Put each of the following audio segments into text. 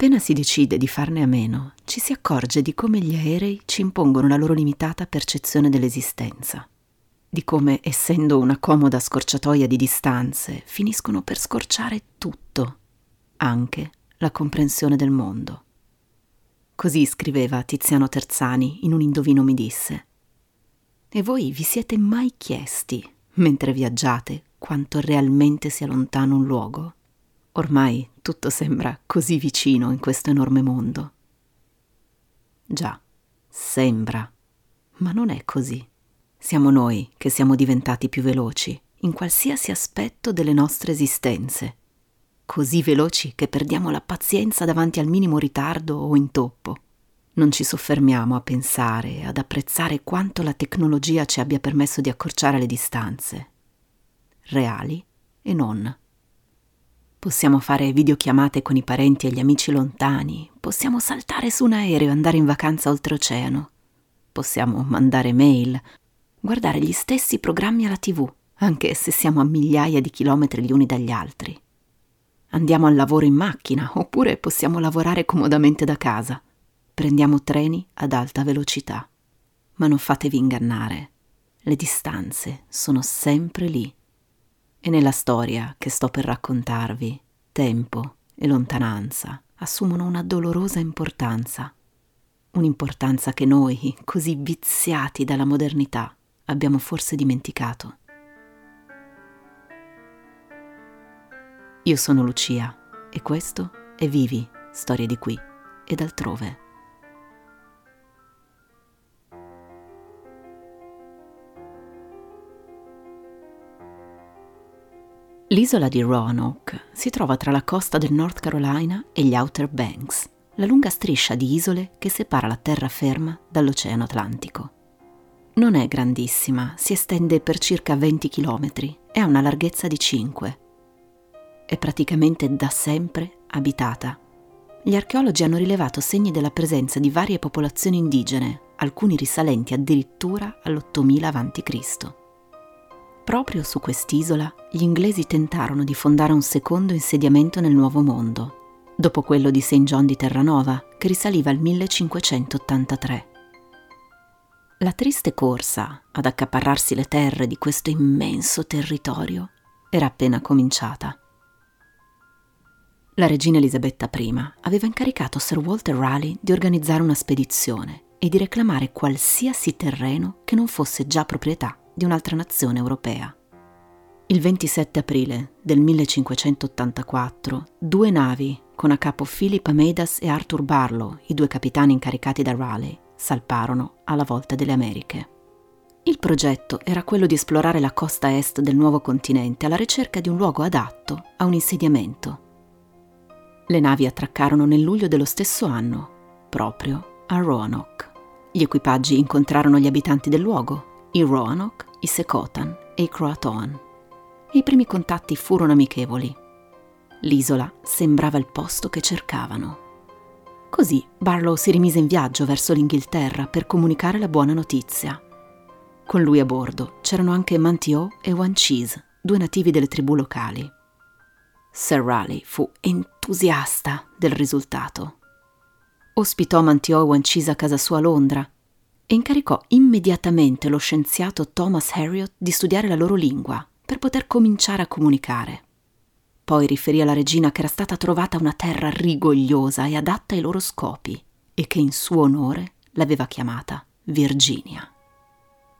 Appena si decide di farne a meno, ci si accorge di come gli aerei ci impongono la loro limitata percezione dell'esistenza, di come, essendo una comoda scorciatoia di distanze, finiscono per scorciare tutto, anche la comprensione del mondo. Così scriveva Tiziano Terzani in un indovino mi disse. E voi vi siete mai chiesti, mentre viaggiate, quanto realmente sia lontano un luogo? Ormai tutto sembra così vicino in questo enorme mondo. Già, sembra, ma non è così. Siamo noi che siamo diventati più veloci in qualsiasi aspetto delle nostre esistenze, così veloci che perdiamo la pazienza davanti al minimo ritardo o intoppo. Non ci soffermiamo a pensare, ad apprezzare quanto la tecnologia ci abbia permesso di accorciare le distanze, reali e non. Possiamo fare videochiamate con i parenti e gli amici lontani, possiamo saltare su un aereo e andare in vacanza oltreoceano, possiamo mandare mail, guardare gli stessi programmi alla tv, anche se siamo a migliaia di chilometri gli uni dagli altri. Andiamo al lavoro in macchina, oppure possiamo lavorare comodamente da casa. Prendiamo treni ad alta velocità. Ma non fatevi ingannare, le distanze sono sempre lì e nella storia che sto per raccontarvi, tempo e lontananza assumono una dolorosa importanza, un'importanza che noi, così viziati dalla modernità, abbiamo forse dimenticato. Io sono Lucia e questo è Vivi, storie di qui e d'altrove. L'isola di Roanoke si trova tra la costa del North Carolina e gli Outer Banks, la lunga striscia di isole che separa la terraferma dall'Oceano Atlantico. Non è grandissima, si estende per circa 20 km e ha una larghezza di 5. È praticamente da sempre abitata. Gli archeologi hanno rilevato segni della presenza di varie popolazioni indigene, alcuni risalenti addirittura all'8000 a.C. Proprio su quest'isola gli inglesi tentarono di fondare un secondo insediamento nel Nuovo Mondo, dopo quello di St. John di Terranova, che risaliva al 1583. La triste corsa ad accaparrarsi le terre di questo immenso territorio era appena cominciata. La regina Elisabetta I aveva incaricato Sir Walter Raleigh di organizzare una spedizione e di reclamare qualsiasi terreno che non fosse già proprietà di un'altra nazione europea. Il 27 aprile del 1584 due navi con a capo Philip Amedas e Arthur Barlow, i due capitani incaricati da Raleigh, salparono alla volta delle Americhe. Il progetto era quello di esplorare la costa est del nuovo continente alla ricerca di un luogo adatto a un insediamento. Le navi attraccarono nel luglio dello stesso anno, proprio a Roanoke. Gli equipaggi incontrarono gli abitanti del luogo, i Roanoke i Secotan e i Croatoan. I primi contatti furono amichevoli. L'isola sembrava il posto che cercavano. Così Barlow si rimise in viaggio verso l'Inghilterra per comunicare la buona notizia. Con lui a bordo c'erano anche Mantio e One Cheese, due nativi delle tribù locali. Sir Raleigh fu entusiasta del risultato. Ospitò Mantio e One Cheese a casa sua a Londra e incaricò immediatamente lo scienziato Thomas Harriot di studiare la loro lingua per poter cominciare a comunicare. Poi riferì alla regina che era stata trovata una terra rigogliosa e adatta ai loro scopi e che in suo onore l'aveva chiamata Virginia.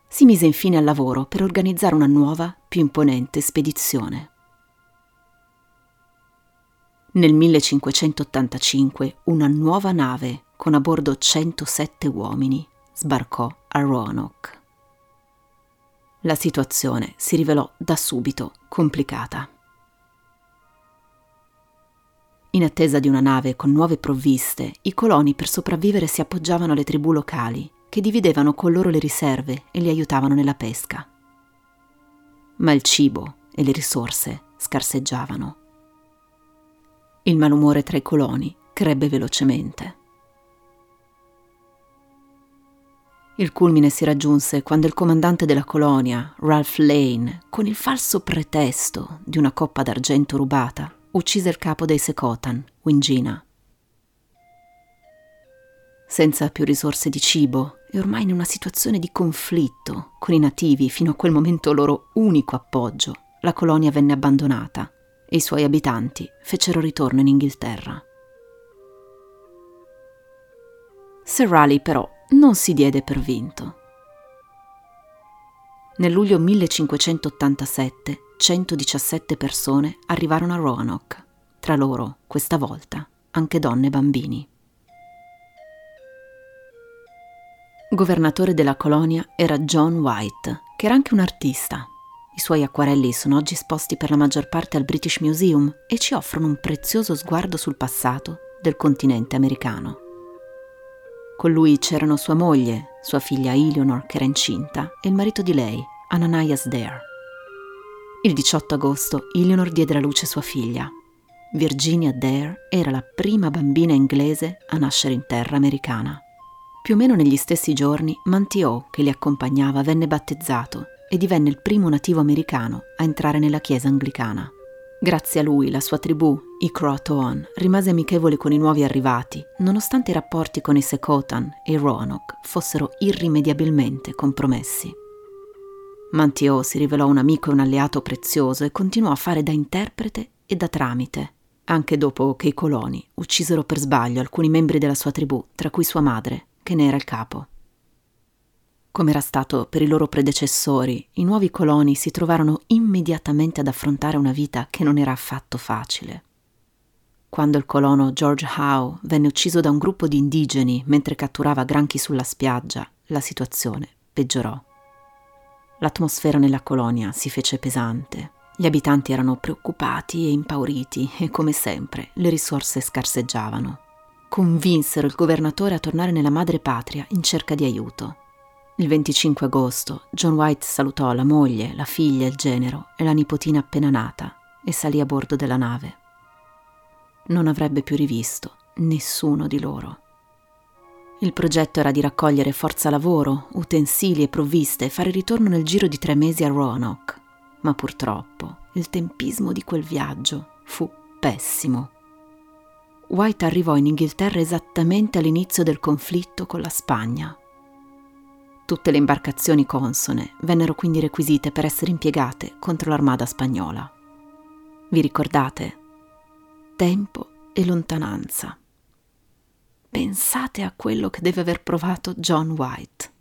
Si mise infine al lavoro per organizzare una nuova, più imponente spedizione. Nel 1585 una nuova nave con a bordo 107 uomini sbarcò a Roanoke. La situazione si rivelò da subito complicata. In attesa di una nave con nuove provviste, i coloni per sopravvivere si appoggiavano alle tribù locali, che dividevano con loro le riserve e li aiutavano nella pesca. Ma il cibo e le risorse scarseggiavano. Il malumore tra i coloni crebbe velocemente. Il culmine si raggiunse quando il comandante della colonia, Ralph Lane, con il falso pretesto di una coppa d'argento rubata, uccise il capo dei Secotan, Wingina. senza più risorse di cibo e ormai in una situazione di conflitto con i nativi, fino a quel momento loro unico appoggio, la colonia venne abbandonata e i suoi abitanti fecero ritorno in Inghilterra. Sir Raleigh però non si diede per vinto. Nel luglio 1587 117 persone arrivarono a Roanoke, tra loro, questa volta, anche donne e bambini. Governatore della colonia era John White, che era anche un artista. I suoi acquarelli sono oggi esposti per la maggior parte al British Museum e ci offrono un prezioso sguardo sul passato del continente americano. Con lui c'erano sua moglie, sua figlia Eleanor che era incinta e il marito di lei, Ananias Dare. Il 18 agosto Eleanor diede alla luce sua figlia. Virginia Dare era la prima bambina inglese a nascere in terra americana. Più o meno negli stessi giorni, Mantio, che li accompagnava, venne battezzato e divenne il primo nativo americano a entrare nella chiesa anglicana. Grazie a lui la sua tribù, i Croatoan, rimase amichevole con i nuovi arrivati, nonostante i rapporti con i Secotan e i Roanoke fossero irrimediabilmente compromessi. Mantio si rivelò un amico e un alleato prezioso e continuò a fare da interprete e da tramite, anche dopo che i coloni uccisero per sbaglio alcuni membri della sua tribù, tra cui sua madre, che ne era il capo. Come era stato per i loro predecessori, i nuovi coloni si trovarono immediatamente ad affrontare una vita che non era affatto facile. Quando il colono George Howe venne ucciso da un gruppo di indigeni mentre catturava granchi sulla spiaggia, la situazione peggiorò. L'atmosfera nella colonia si fece pesante. Gli abitanti erano preoccupati e impauriti e, come sempre, le risorse scarseggiavano convinsero il governatore a tornare nella madre patria in cerca di aiuto. Il 25 agosto John White salutò la moglie, la figlia, il genero e la nipotina appena nata e salì a bordo della nave. Non avrebbe più rivisto nessuno di loro. Il progetto era di raccogliere forza lavoro, utensili e provviste e fare ritorno nel giro di tre mesi a Roanoke, ma purtroppo il tempismo di quel viaggio fu pessimo. White arrivò in Inghilterra esattamente all'inizio del conflitto con la Spagna. Tutte le imbarcazioni consone vennero quindi requisite per essere impiegate contro l'armada spagnola. Vi ricordate? Tempo e lontananza. Pensate a quello che deve aver provato John White.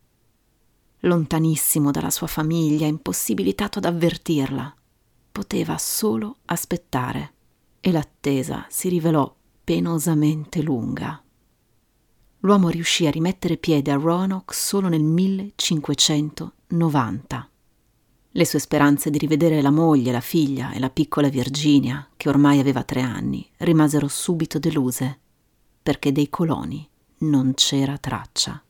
Lontanissimo dalla sua famiglia, impossibilitato ad avvertirla, poteva solo aspettare e l'attesa si rivelò penosamente lunga. L'uomo riuscì a rimettere piede a Roanoke solo nel 1590. Le sue speranze di rivedere la moglie, la figlia e la piccola Virginia, che ormai aveva tre anni, rimasero subito deluse, perché dei coloni non c'era traccia.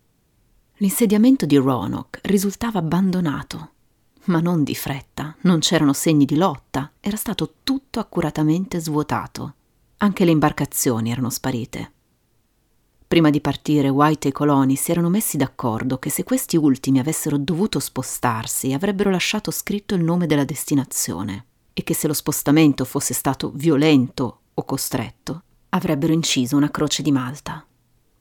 L'insediamento di Roanoke risultava abbandonato, ma non di fretta, non c'erano segni di lotta, era stato tutto accuratamente svuotato. Anche le imbarcazioni erano sparite. Prima di partire, White e i coloni si erano messi d'accordo che se questi ultimi avessero dovuto spostarsi avrebbero lasciato scritto il nome della destinazione e che se lo spostamento fosse stato violento o costretto, avrebbero inciso una croce di Malta.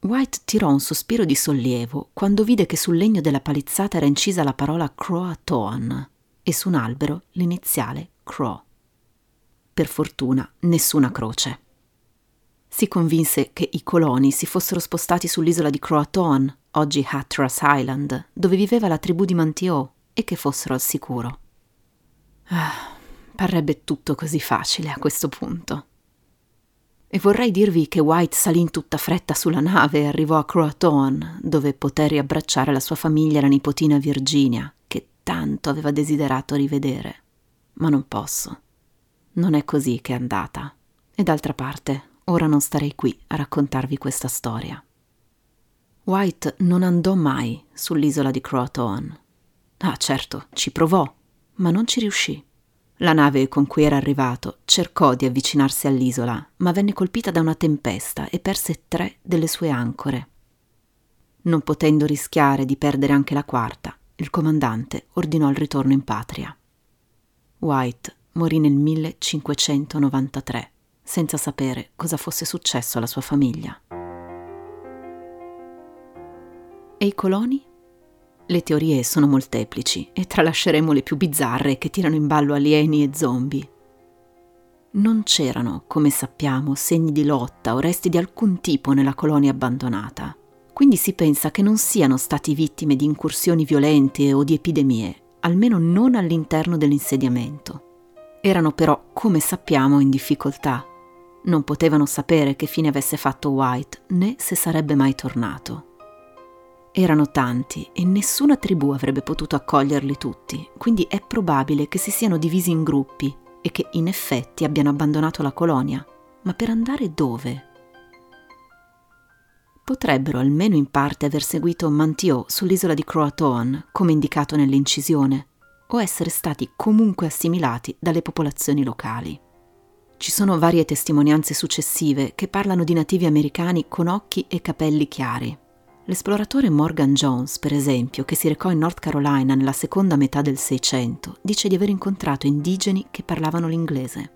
White tirò un sospiro di sollievo quando vide che sul legno della palizzata era incisa la parola Croatoan e su un albero l'iniziale Cro. Per fortuna nessuna croce si convinse che i coloni si fossero spostati sull'isola di Croatoan, oggi Hatteras Island, dove viveva la tribù di Mantio, e che fossero al sicuro. Ah, parrebbe tutto così facile a questo punto. E vorrei dirvi che White salì in tutta fretta sulla nave e arrivò a Croatoan, dove poté riabbracciare la sua famiglia e la nipotina Virginia, che tanto aveva desiderato rivedere. Ma non posso. Non è così che è andata. E d'altra parte, ora non starei qui a raccontarvi questa storia. White non andò mai sull'isola di Croatoan. Ah, certo, ci provò, ma non ci riuscì. La nave con cui era arrivato cercò di avvicinarsi all'isola, ma venne colpita da una tempesta e perse tre delle sue ancore. Non potendo rischiare di perdere anche la quarta, il comandante ordinò il ritorno in patria. White morì nel 1593 senza sapere cosa fosse successo alla sua famiglia. E i coloni? Le teorie sono molteplici e tralasceremo le più bizzarre che tirano in ballo alieni e zombie. Non c'erano, come sappiamo, segni di lotta o resti di alcun tipo nella colonia abbandonata. Quindi si pensa che non siano stati vittime di incursioni violente o di epidemie, almeno non all'interno dell'insediamento. Erano però, come sappiamo, in difficoltà. Non potevano sapere che fine avesse fatto White né se sarebbe mai tornato. Erano tanti e nessuna tribù avrebbe potuto accoglierli tutti, quindi è probabile che si siano divisi in gruppi e che in effetti abbiano abbandonato la colonia. Ma per andare dove? Potrebbero almeno in parte aver seguito Mantio sull'isola di Croatoan, come indicato nell'incisione, o essere stati comunque assimilati dalle popolazioni locali. Ci sono varie testimonianze successive che parlano di nativi americani con occhi e capelli chiari. L'esploratore Morgan Jones, per esempio, che si recò in North Carolina nella seconda metà del Seicento, dice di aver incontrato indigeni che parlavano l'inglese.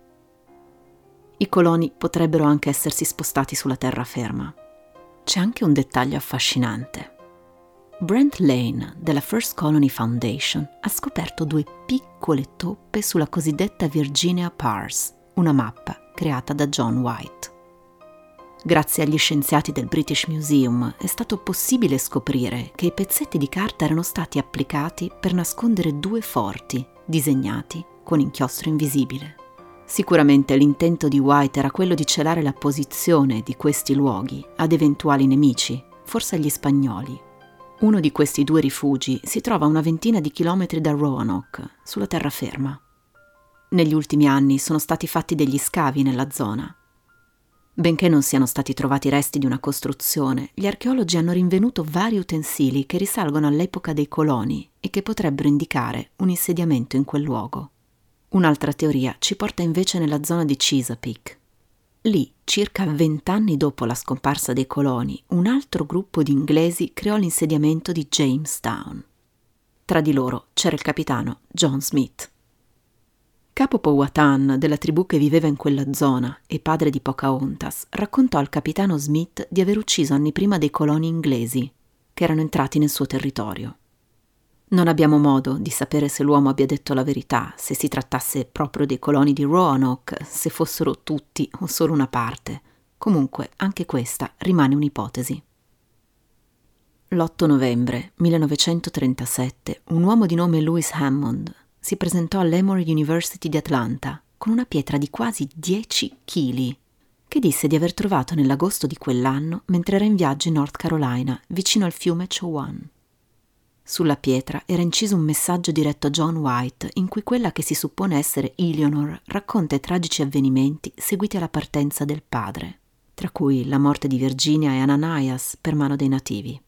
I coloni potrebbero anche essersi spostati sulla terraferma. C'è anche un dettaglio affascinante. Brent Lane della First Colony Foundation ha scoperto due piccole toppe sulla cosiddetta Virginia Pars, una mappa creata da John White. Grazie agli scienziati del British Museum è stato possibile scoprire che i pezzetti di carta erano stati applicati per nascondere due forti disegnati con inchiostro invisibile. Sicuramente l'intento di White era quello di celare la posizione di questi luoghi ad eventuali nemici, forse agli spagnoli. Uno di questi due rifugi si trova a una ventina di chilometri da Roanoke, sulla terraferma. Negli ultimi anni sono stati fatti degli scavi nella zona Benché non siano stati trovati resti di una costruzione, gli archeologi hanno rinvenuto vari utensili che risalgono all'epoca dei coloni e che potrebbero indicare un insediamento in quel luogo. Un'altra teoria ci porta invece nella zona di Chesapeake. Lì, circa vent'anni dopo la scomparsa dei coloni, un altro gruppo di inglesi creò l'insediamento di Jamestown. Tra di loro c'era il capitano John Smith. Capo Powhatan della tribù che viveva in quella zona e padre di Pocahontas raccontò al capitano Smith di aver ucciso anni prima dei coloni inglesi che erano entrati nel suo territorio. Non abbiamo modo di sapere se l'uomo abbia detto la verità, se si trattasse proprio dei coloni di Roanoke, se fossero tutti o solo una parte. Comunque, anche questa rimane un'ipotesi. L'8 novembre 1937 un uomo di nome Louis Hammond si presentò all'Emory University di Atlanta con una pietra di quasi 10 kg, che disse di aver trovato nell'agosto di quell'anno mentre era in viaggio in North Carolina, vicino al fiume Chowan. Sulla pietra era inciso un messaggio diretto a John White in cui quella che si suppone essere Eleanor racconta i tragici avvenimenti seguiti alla partenza del padre, tra cui la morte di Virginia e Ananias per mano dei nativi.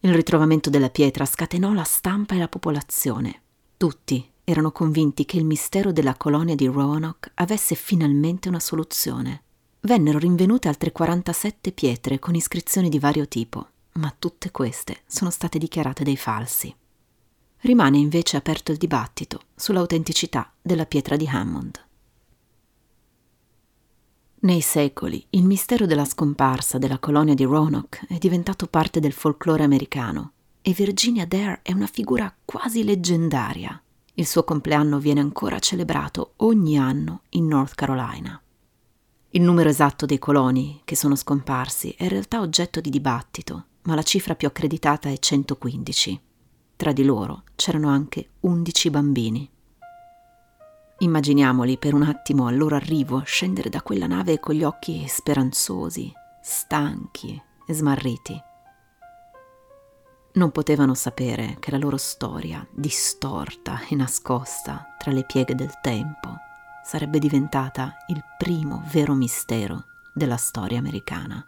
Il ritrovamento della pietra scatenò la stampa e la popolazione, tutti erano convinti che il mistero della colonia di Roanoke avesse finalmente una soluzione. Vennero rinvenute altre 47 pietre con iscrizioni di vario tipo, ma tutte queste sono state dichiarate dei falsi. Rimane invece aperto il dibattito sull'autenticità della pietra di Hammond. Nei secoli il mistero della scomparsa della colonia di Roanoke è diventato parte del folklore americano e Virginia Dare è una figura quasi leggendaria. Il suo compleanno viene ancora celebrato ogni anno in North Carolina. Il numero esatto dei coloni che sono scomparsi è in realtà oggetto di dibattito, ma la cifra più accreditata è 115. Tra di loro c'erano anche 11 bambini. Immaginiamoli per un attimo al loro arrivo scendere da quella nave con gli occhi speranzosi, stanchi e smarriti non potevano sapere che la loro storia, distorta e nascosta tra le pieghe del tempo, sarebbe diventata il primo vero mistero della storia americana.